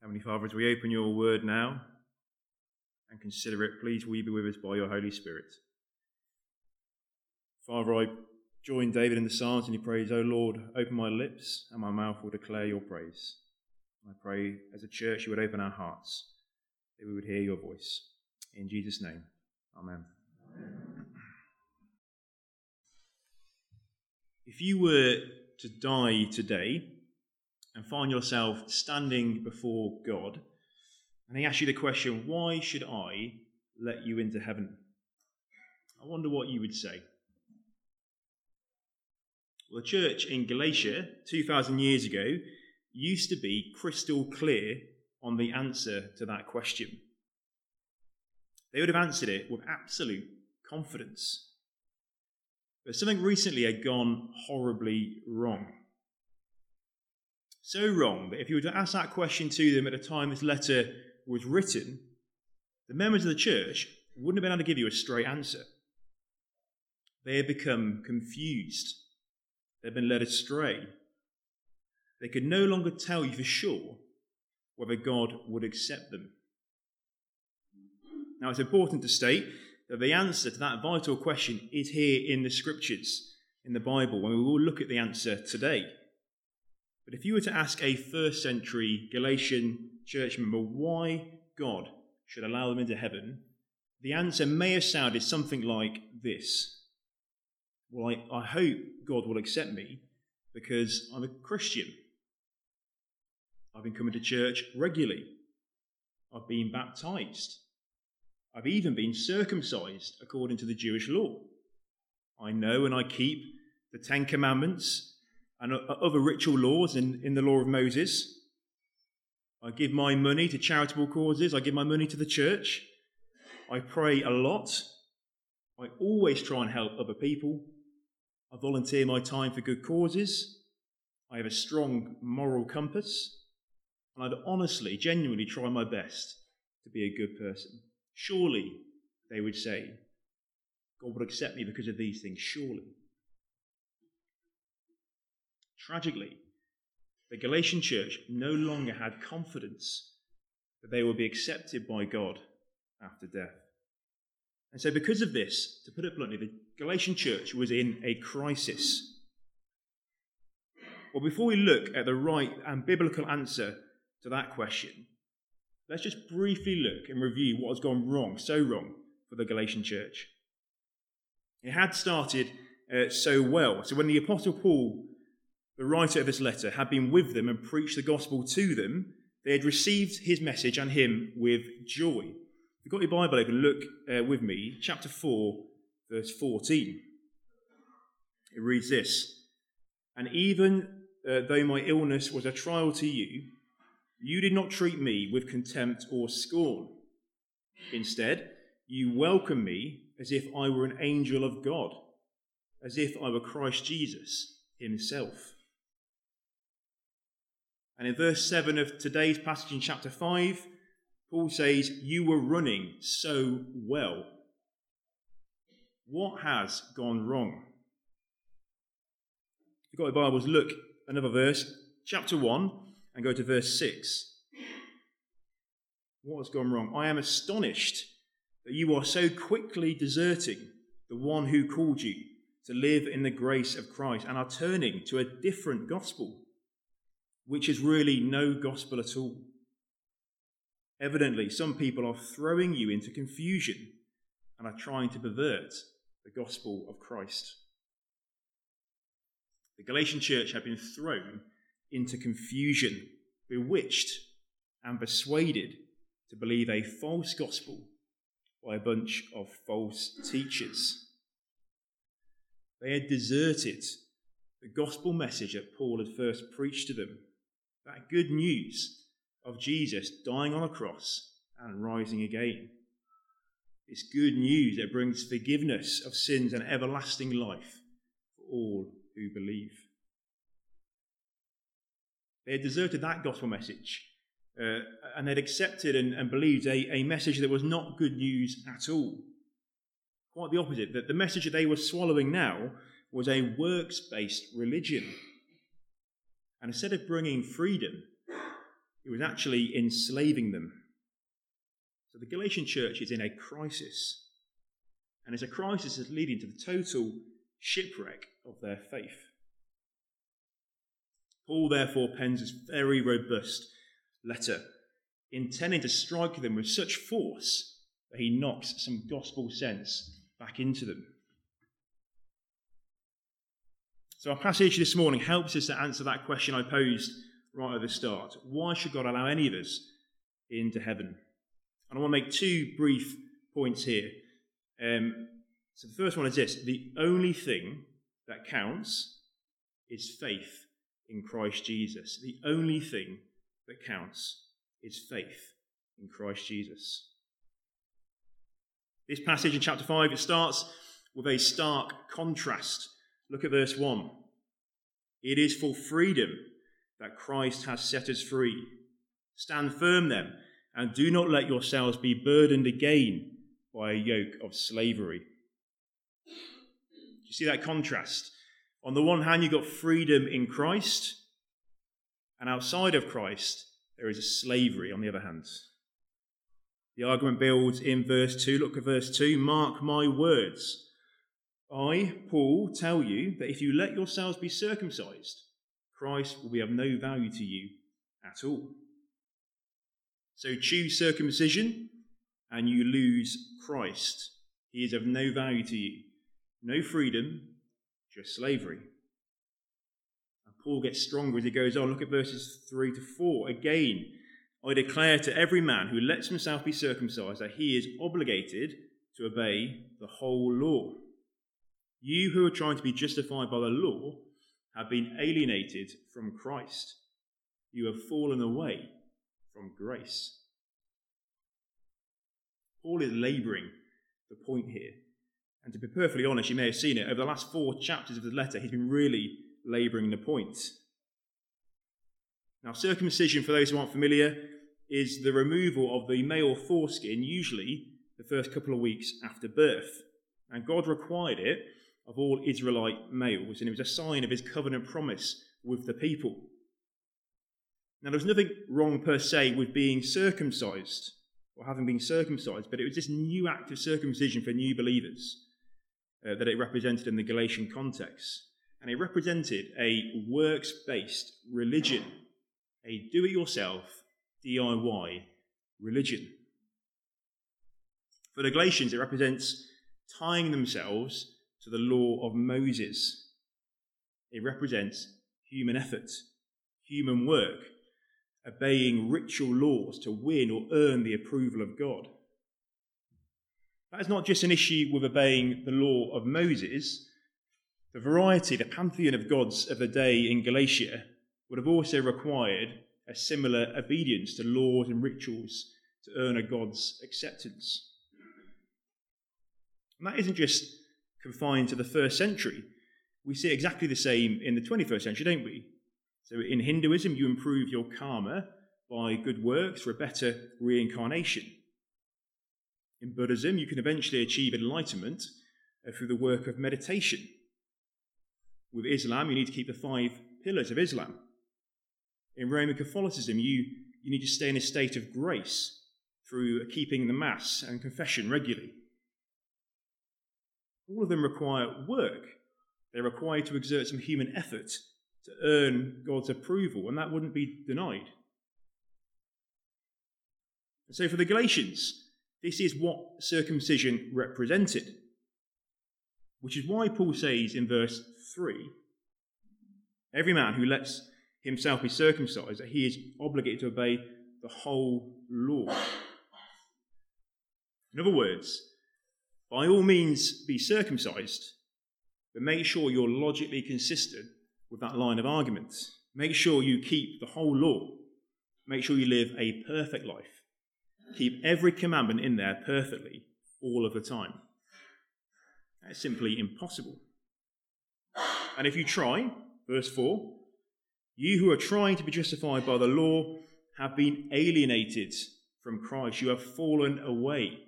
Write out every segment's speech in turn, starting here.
Heavenly Father, as we open your word now and consider it, please will you be with us by your Holy Spirit. Father, I join David in the Psalms and he prays, O Lord, open my lips and my mouth will declare your praise. I pray as a church you would open our hearts, that we would hear your voice. In Jesus' name, Amen. Amen. If you were to die today, and find yourself standing before God, and He asks you the question, Why should I let you into heaven? I wonder what you would say. Well, the church in Galatia, 2,000 years ago, used to be crystal clear on the answer to that question. They would have answered it with absolute confidence. But something recently had gone horribly wrong so wrong that if you were to ask that question to them at the time this letter was written, the members of the church wouldn't have been able to give you a straight answer. They had become confused. They'd been led astray. They could no longer tell you for sure whether God would accept them. Now, it's important to state that the answer to that vital question is here in the scriptures, in the Bible, and we will look at the answer today. But if you were to ask a first century Galatian church member why God should allow them into heaven, the answer may have sounded something like this Well, I, I hope God will accept me because I'm a Christian. I've been coming to church regularly. I've been baptized. I've even been circumcised according to the Jewish law. I know and I keep the Ten Commandments and uh, other ritual laws in, in the law of Moses. I give my money to charitable causes. I give my money to the church. I pray a lot. I always try and help other people. I volunteer my time for good causes. I have a strong moral compass. And I'd honestly, genuinely try my best to be a good person. Surely, they would say, God would accept me because of these things, surely. Tragically, the Galatian church no longer had confidence that they would be accepted by God after death. And so, because of this, to put it bluntly, the Galatian church was in a crisis. Well, before we look at the right and biblical answer to that question, let's just briefly look and review what has gone wrong, so wrong, for the Galatian church. It had started uh, so well. So, when the Apostle Paul the writer of this letter, had been with them and preached the gospel to them, they had received his message and him with joy. If you've got your Bible open, look uh, with me, chapter 4, verse 14. It reads this And even uh, though my illness was a trial to you, you did not treat me with contempt or scorn. Instead, you welcomed me as if I were an angel of God, as if I were Christ Jesus himself. And in verse 7 of today's passage in chapter 5, Paul says, You were running so well. What has gone wrong? If you've got your Bibles, look another verse, chapter 1, and go to verse 6. What has gone wrong? I am astonished that you are so quickly deserting the one who called you to live in the grace of Christ and are turning to a different gospel which is really no gospel at all. Evidently, some people are throwing you into confusion and are trying to pervert the gospel of Christ. The Galatian church had been thrown into confusion, bewitched, and persuaded to believe a false gospel by a bunch of false teachers. They had deserted the gospel message that Paul had first preached to them that good news of Jesus dying on a cross and rising again. It's good news that brings forgiveness of sins and everlasting life for all who believe. They had deserted that gospel message uh, and they'd accepted and, and believed a, a message that was not good news at all. Quite the opposite, that the message that they were swallowing now was a works based religion and instead of bringing freedom, it was actually enslaving them. So the Galatian church is in a crisis. And it's a crisis that's leading to the total shipwreck of their faith. Paul therefore pens this very robust letter, intending to strike them with such force that he knocks some gospel sense back into them. So, our passage this morning helps us to answer that question I posed right at the start. Why should God allow any of us into heaven? And I want to make two brief points here. Um, so, the first one is this the only thing that counts is faith in Christ Jesus. The only thing that counts is faith in Christ Jesus. This passage in chapter 5, it starts with a stark contrast. Look at verse 1. It is for freedom that Christ has set us free. Stand firm then, and do not let yourselves be burdened again by a yoke of slavery. You see that contrast? On the one hand, you've got freedom in Christ, and outside of Christ, there is a slavery on the other hand. The argument builds in verse 2. Look at verse 2. Mark my words. I, Paul, tell you that if you let yourselves be circumcised, Christ will be of no value to you at all. So choose circumcision, and you lose Christ. He is of no value to you. No freedom, just slavery. And Paul gets stronger as he goes on. Look at verses 3 to 4. Again, I declare to every man who lets himself be circumcised that he is obligated to obey the whole law. You who are trying to be justified by the law have been alienated from Christ. You have fallen away from grace. Paul is labouring the point here and to be perfectly honest, you may have seen it over the last four chapters of the letter, he's been really labouring the point. Now, circumcision, for those who aren't familiar, is the removal of the male foreskin, usually the first couple of weeks after birth. And God required it of all Israelite males, and it was a sign of his covenant promise with the people. Now, there was nothing wrong per se with being circumcised or having been circumcised, but it was this new act of circumcision for new believers uh, that it represented in the Galatian context. And it represented a works based religion, a do it yourself, DIY religion. For the Galatians, it represents tying themselves to the law of Moses. It represents human effort, human work, obeying ritual laws to win or earn the approval of God. That is not just an issue with obeying the law of Moses. The variety, the pantheon of gods of the day in Galatia would have also required a similar obedience to laws and rituals to earn a God's acceptance. And that isn't just confined to the first century. We see exactly the same in the 21st century, don't we? So in Hinduism, you improve your karma by good works for a better reincarnation. In Buddhism, you can eventually achieve enlightenment uh, through the work of meditation. With Islam, you need to keep the five pillars of Islam. In Roman Catholicism, you, you need to stay in a state of grace through keeping the Mass and confession regularly. All of them require work. They require to exert some human effort to earn God's approval, and that wouldn't be denied. So for the Galatians, this is what circumcision represented. Which is why Paul says in verse 3 every man who lets himself be circumcised, that he is obligated to obey the whole law. In other words, by all means be circumcised, but make sure you're logically consistent with that line of argument. Make sure you keep the whole law. Make sure you live a perfect life keep every commandment in there perfectly all of the time. That's simply impossible. And if you try, verse 4, you who are trying to be justified by the law have been alienated from Christ. You have fallen away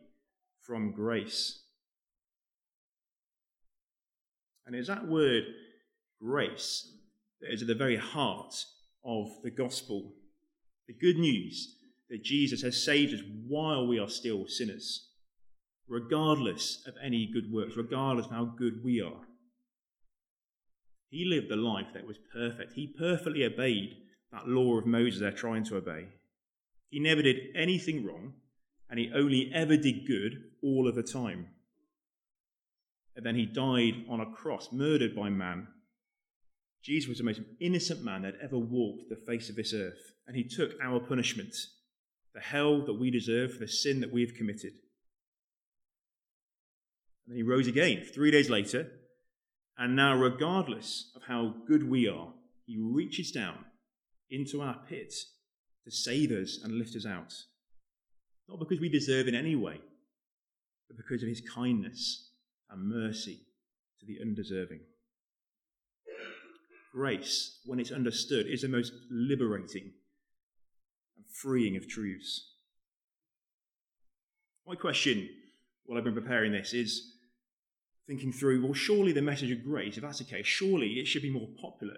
from grace. And it's that word, grace, that is at the very heart of the gospel The good news that Jesus has saved us while we are still sinners, regardless of any good works, regardless of how good we are. He lived a life that was perfect. He perfectly obeyed that law of Moses they're trying to obey. He never did anything wrong, and he only ever did good all of the time. And then he died on a cross, murdered by man. Jesus was the most innocent man that ever walked the face of this earth, and he took our punishment, the hell that we deserve for the sin that we've committed. And then he rose again three days later, and now, regardless of how good we are, he reaches down into our pit to save us and lift us out. Not because we deserve in any way, but because of his kindness and mercy to the undeserving. Grace, when it's understood, is the most liberating and freeing of truths. My question while I've been preparing this is thinking through well, surely the message of grace, if that's the case, surely it should be more popular.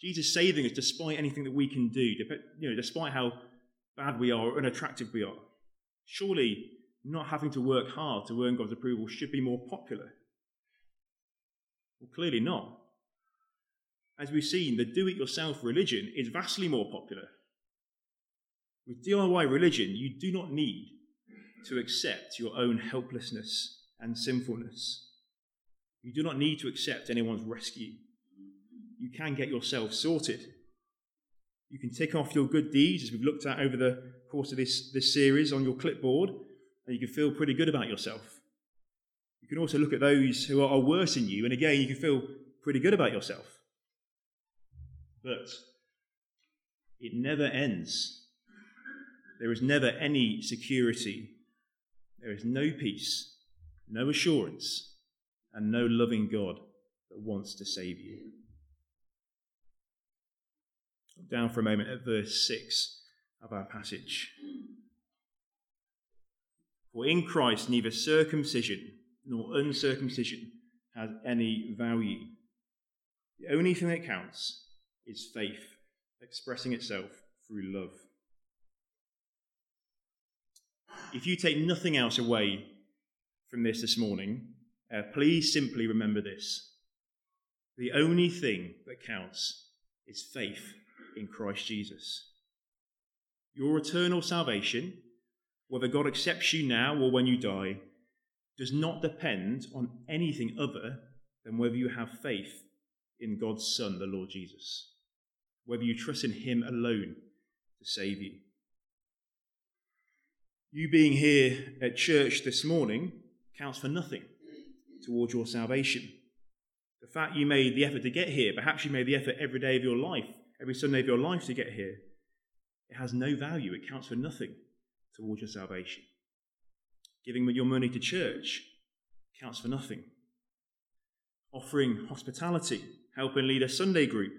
Jesus saving us despite anything that we can do, you know, despite how bad we are or unattractive we are. Surely not having to work hard to earn God's approval should be more popular. Well, clearly not. As we've seen, the do it yourself religion is vastly more popular. With DIY religion, you do not need to accept your own helplessness and sinfulness. You do not need to accept anyone's rescue. You can get yourself sorted. You can tick off your good deeds, as we've looked at over the course of this, this series, on your clipboard, and you can feel pretty good about yourself. You can also look at those who are worse than you, and again, you can feel pretty good about yourself. But it never ends. There is never any security. There is no peace, no assurance, and no loving God that wants to save you. Look down for a moment at verse 6 of our passage. For in Christ neither circumcision nor uncircumcision has any value. The only thing that counts is faith expressing itself through love. If you take nothing else away from this this morning, uh, please simply remember this. The only thing that counts is faith in Christ Jesus. Your eternal salvation, whether God accepts you now or when you die, does not depend on anything other than whether you have faith in God's Son, the Lord Jesus whether you trust in Him alone to save you. You being here at church this morning counts for nothing towards your salvation. The fact you made the effort to get here, perhaps you made the effort every day of your life, every Sunday of your life to get here, it has no value. It counts for nothing towards your salvation. Giving your money to church counts for nothing. Offering hospitality, helping lead a Sunday group,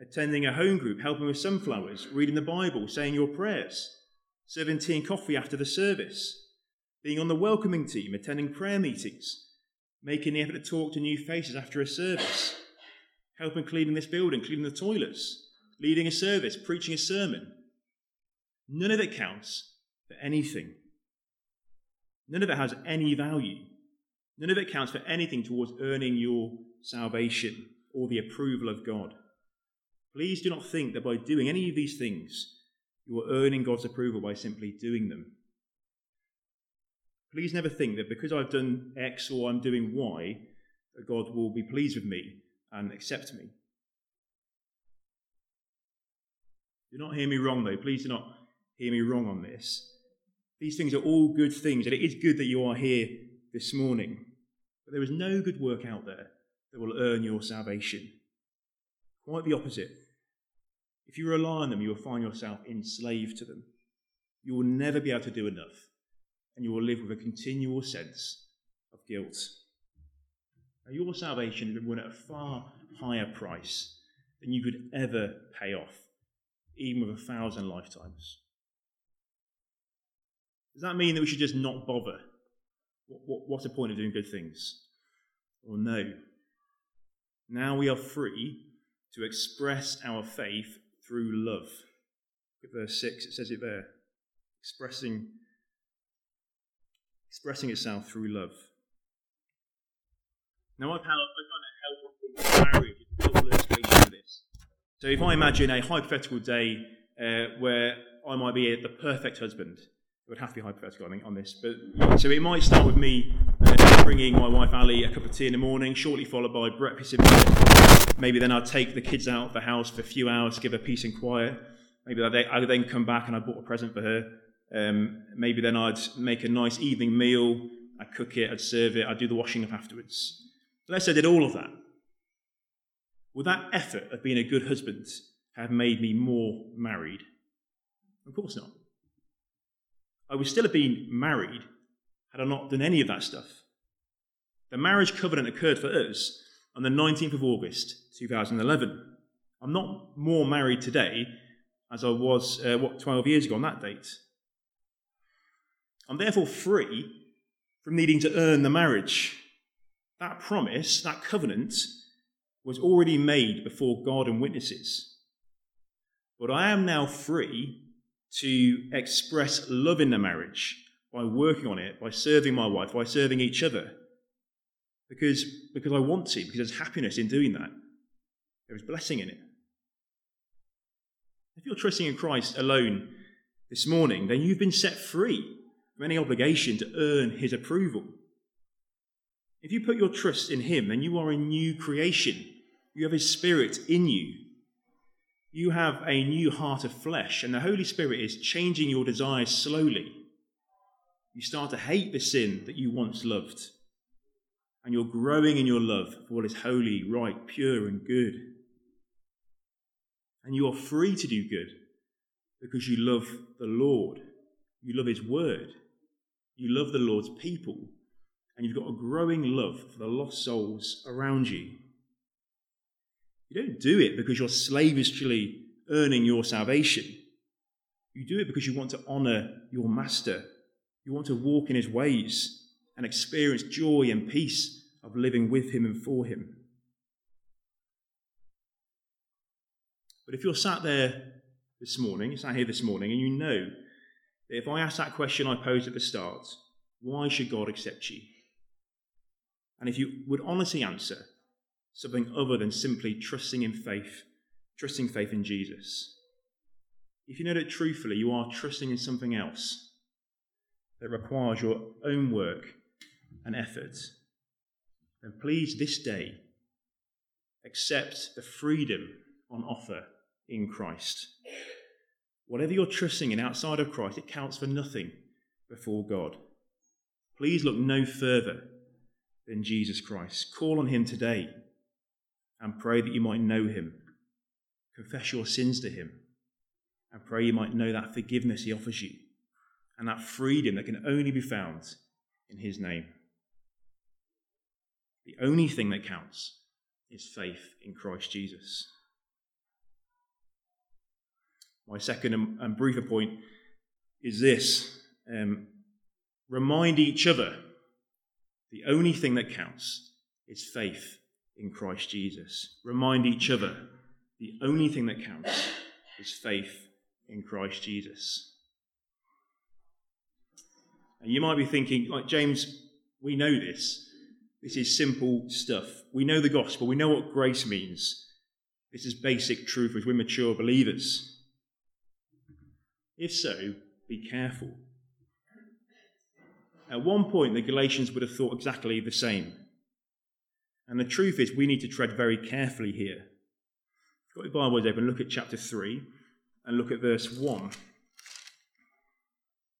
attending a home group, helping with sunflowers, reading the Bible, saying your prayers, serving tea and coffee after the service, being on the welcoming team, attending prayer meetings, making the effort to talk to new faces after a service, helping cleaning this building, cleaning the toilets, leading a service, preaching a sermon. None of it counts for anything. None of it has any value. None of it counts for anything towards earning your salvation or the approval of God. Please do not think that by doing any of these things, you are earning God's approval by simply doing them. Please never think that because I've done X or I'm doing Y, that God will be pleased with me and accept me. Do not hear me wrong, though. Please do not hear me wrong on this. These things are all good things, and it is good that you are here this morning. But there is no good work out there that will earn your salvation. Quite the opposite. If you rely on them, you will find yourself enslaved to them. You will never be able to do enough, and you will live with a continual sense of guilt. Now, your salvation has been won at a far higher price than you could ever pay off, even with a thousand lifetimes. Does that mean that we should just not bother? What, what, what's the point of doing good things? Or no. Now we are free to express our faith through love. Look at verse 6, it says it there. Expressing, expressing itself through love. Now, I found, marriage is a illustration of this. So, if I imagine a hypothetical day uh, where I might be the perfect husband, it would have to be hypothetical, I think, on this. But so it might start with me uh, bringing my wife Ali a cup of tea in the morning, shortly followed by breakfast. Maybe then I'd take the kids out of the house for a few hours, give her peace and quiet. Maybe I'd then come back and I bought a present for her. Um, maybe then I'd make a nice evening meal. I'd cook it, I'd serve it, I'd do the washing up afterwards. Let's say I did all of that. Would that effort of being a good husband have made me more married? Of course not. I would still have been married had I not done any of that stuff. The marriage covenant occurred for us on the 19th of August 2011. I'm not more married today as I was, uh, what, 12 years ago on that date. I'm therefore free from needing to earn the marriage. That promise, that covenant, was already made before God and witnesses. But I am now free to express love in the marriage by working on it, by serving my wife, by serving each other. Because, because I want to, because there's happiness in doing that. There is blessing in it. If you're trusting in Christ alone this morning, then you've been set free from any obligation to earn his approval. If you put your trust in him, then you are a new creation. You have his spirit in you you have a new heart of flesh, and the Holy Spirit is changing your desires slowly. You start to hate the sin that you once loved, and you're growing in your love for what is holy, right, pure, and good. And you are free to do good because you love the Lord, you love His word, you love the Lord's people, and you've got a growing love for the lost souls around you. You don't do it because you're slavishly earning your salvation. You do it because you want to honor your master. You want to walk in his ways and experience joy and peace of living with him and for him. But if you're sat there this morning, you're sat here this morning, and you know that if I ask that question I posed at the start, why should God accept you? And if you would honestly answer, something other than simply trusting in faith, trusting faith in Jesus. If you know that truthfully you are trusting in something else that requires your own work and effort, then please this day accept the freedom on offer in Christ. Whatever you're trusting in outside of Christ, it counts for nothing before God. Please look no further than Jesus Christ. Call on him today and pray that you might know him. Confess your sins to him and pray you might know that forgiveness he offers you and that freedom that can only be found in his name. The only thing that counts is faith in Christ Jesus. My second and briefer point is this um, remind each other the only thing that counts is faith in Christ Jesus. Remind each other the only thing that counts is faith in Christ Jesus. And you might be thinking, like James, we know this. This is simple stuff. We know the gospel. We know what grace means. This is basic truth as we're mature believers. If so, be careful. At one point, the Galatians would have thought exactly the same. And the truth is, we need to tread very carefully here. If you've got your Bibles open, look at chapter 3 and look at verse 1. It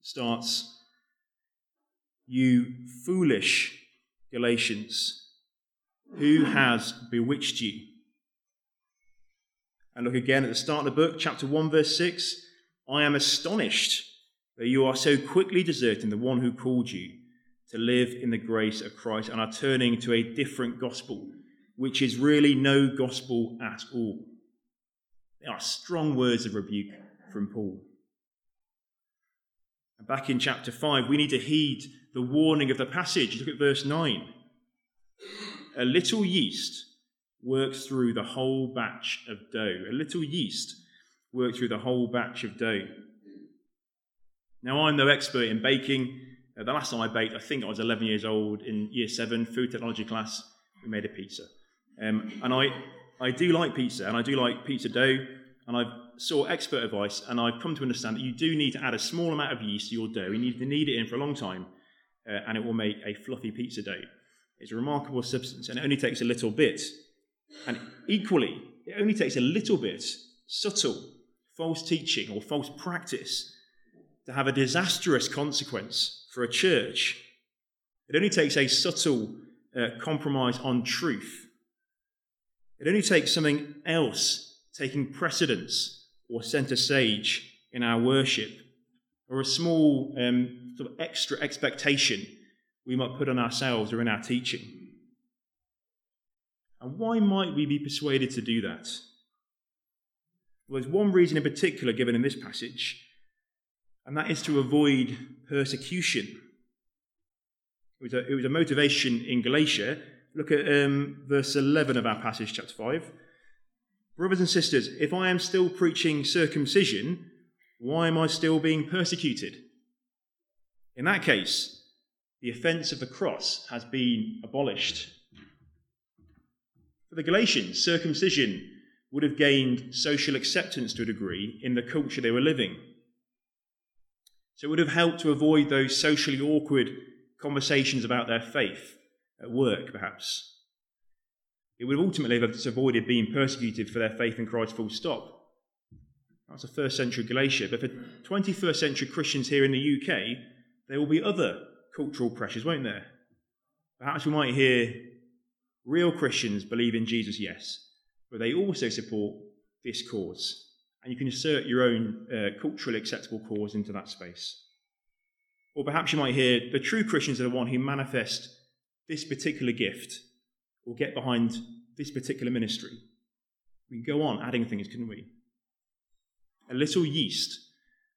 starts, You foolish Galatians, who has bewitched you? And look again at the start of the book, chapter 1, verse 6. I am astonished that you are so quickly deserting the one who called you to live in the grace of Christ and are turning to a different gospel, which is really no gospel at all. They are strong words of rebuke from Paul. And back in chapter 5, we need to heed the warning of the passage. Look at verse 9. A little yeast works through the whole batch of dough. A little yeast works through the whole batch of dough. Now, I'm no expert in baking. Uh, the last time I baked, I think I was 11 years old in year seven, food technology class. We made a pizza. Um, and I, I do like pizza, and I do like pizza dough, and I've sought expert advice, and I've come to understand that you do need to add a small amount of yeast to your dough. You need to knead it in for a long time, uh, and it will make a fluffy pizza dough. It's a remarkable substance, and it only takes a little bit. And equally, it only takes a little bit, subtle, false teaching or false practice, to have a disastrous consequence for a church. It only takes a subtle uh, compromise on truth. It only takes something else taking precedence or centre stage in our worship, or a small um, sort of extra expectation we might put on ourselves or in our teaching. And why might we be persuaded to do that? Well, there's one reason in particular given in this passage, and that is to avoid persecution. It was a, it was a motivation in Galatia. Look at um, verse 11 of our passage, chapter 5. Brothers and sisters, if I am still preaching circumcision, why am I still being persecuted? In that case, the offence of the cross has been abolished. For the Galatians, circumcision would have gained social acceptance to a degree in the culture they were living. So it would have helped to avoid those socially awkward conversations about their faith at work, perhaps. It would ultimately have avoided being persecuted for their faith in Christ, full stop. That's a first century Galatia. But for 21st century Christians here in the UK, there will be other cultural pressures, won't there? Perhaps we might hear real Christians believe in Jesus, yes, but they also support this cause. And you can insert your own uh, culturally acceptable cause into that space. Or perhaps you might hear the true Christians are the one who manifest this particular gift or get behind this particular ministry. We can go on adding things, couldn't we? A little yeast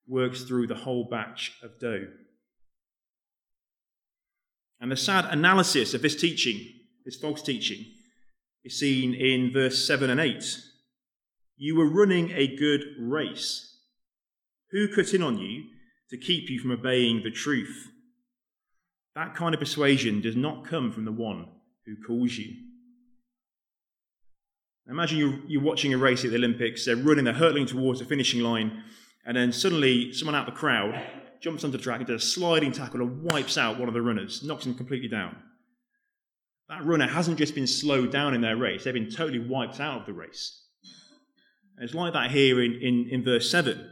works through the whole batch of dough. And the sad analysis of this teaching, this false teaching, is seen in verse 7 and 8. You were running a good race. Who cut in on you to keep you from obeying the truth? That kind of persuasion does not come from the one who calls you. Imagine you're, you're watching a race at the Olympics, they're running, they're hurtling towards the finishing line, and then suddenly someone out of the crowd jumps onto the track and does a sliding tackle and wipes out one of the runners, knocks him completely down. That runner hasn't just been slowed down in their race, they've been totally wiped out of the race. It's like that here in, in, in verse 7.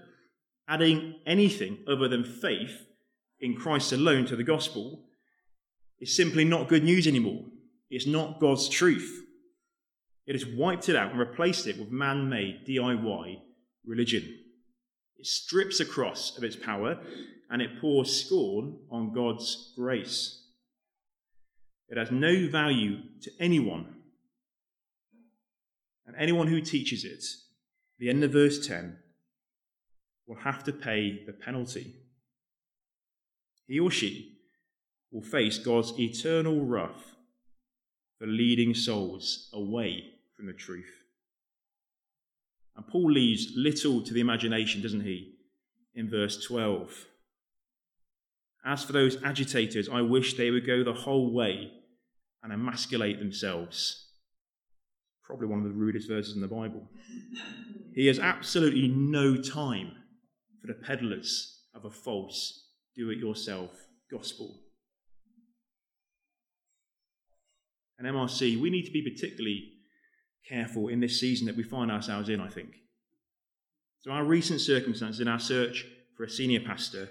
Adding anything other than faith in Christ alone to the gospel is simply not good news anymore. It's not God's truth. It has wiped it out and replaced it with man made DIY religion. It strips a cross of its power and it pours scorn on God's grace. It has no value to anyone. And anyone who teaches it, the end of verse 10, will have to pay the penalty. He or she will face God's eternal wrath for leading souls away from the truth. And Paul leaves little to the imagination, doesn't he, in verse 12. As for those agitators, I wish they would go the whole way and emasculate themselves. Probably one of the rudest verses in the Bible. He has absolutely no time for the peddlers of a false, do it yourself gospel. And MRC, we need to be particularly careful in this season that we find ourselves in, I think. So, our recent circumstances in our search for a senior pastor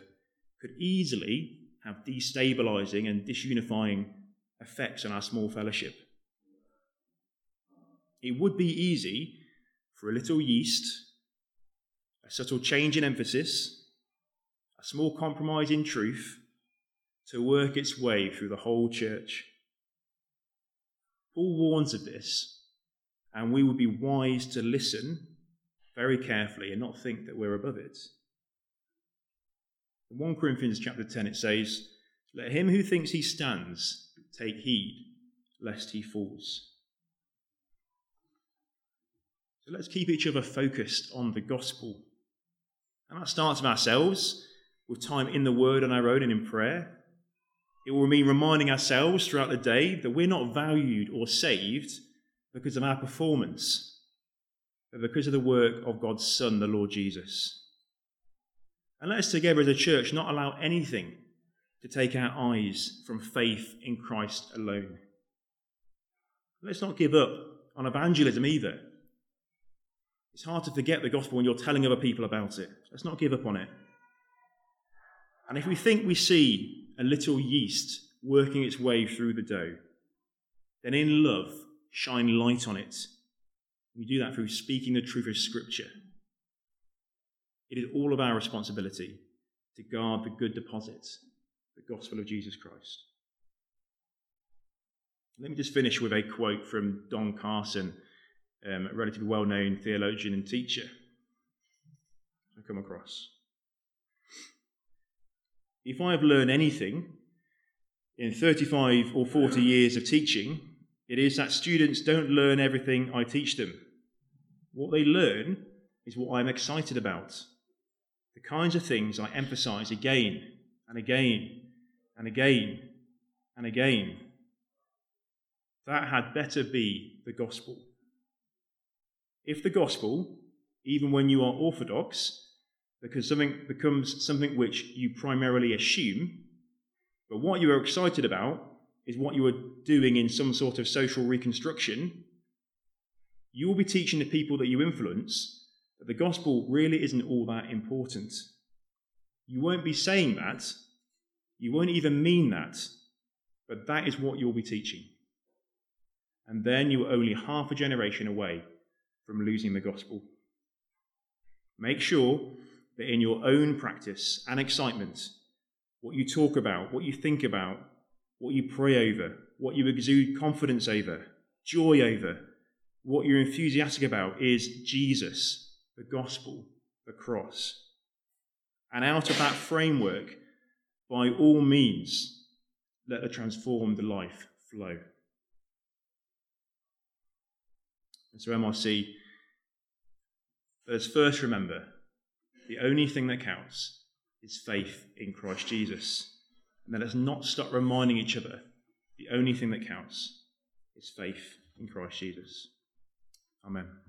could easily have destabilizing and disunifying effects on our small fellowship. It would be easy for a little yeast, a subtle change in emphasis, a small compromise in truth to work its way through the whole church. Paul warns of this, and we would be wise to listen very carefully and not think that we're above it. In 1 Corinthians chapter 10, it says, Let him who thinks he stands take heed lest he falls. So let's keep each other focused on the gospel. And that starts with ourselves, with time in the Word on our own and in prayer. It will mean reminding ourselves throughout the day that we're not valued or saved because of our performance, but because of the work of God's Son, the Lord Jesus. And let us together as a church not allow anything to take our eyes from faith in Christ alone. Let's not give up on evangelism either. It's hard to forget the gospel when you're telling other people about it. Let's not give up on it. And if we think we see a little yeast working its way through the dough, then in love, shine light on it. We do that through speaking the truth of Scripture. It is all of our responsibility to guard the good deposit, the gospel of Jesus Christ. Let me just finish with a quote from Don Carson, um, a relatively well known theologian and teacher I come across. If I have learned anything in 35 or 40 years of teaching, it is that students don't learn everything I teach them. What they learn is what I'm excited about. The kinds of things I emphasize again and again and again and again. That had better be the gospel. If the gospel, even when you are orthodox, because something becomes something which you primarily assume, but what you are excited about is what you are doing in some sort of social reconstruction, you will be teaching the people that you influence that the gospel really isn't all that important. You won't be saying that, you won't even mean that, but that is what you'll be teaching. And then you are only half a generation away from losing the gospel. Make sure that in your own practice and excitement, what you talk about, what you think about, what you pray over, what you exude confidence over, joy over, what you're enthusiastic about is Jesus, the gospel, the cross. And out of that framework, by all means, let the transformed life flow. And so, MRC, let's first remember the only thing that counts is faith in Christ Jesus. And let us not stop reminding each other the only thing that counts is faith in Christ Jesus. Amen.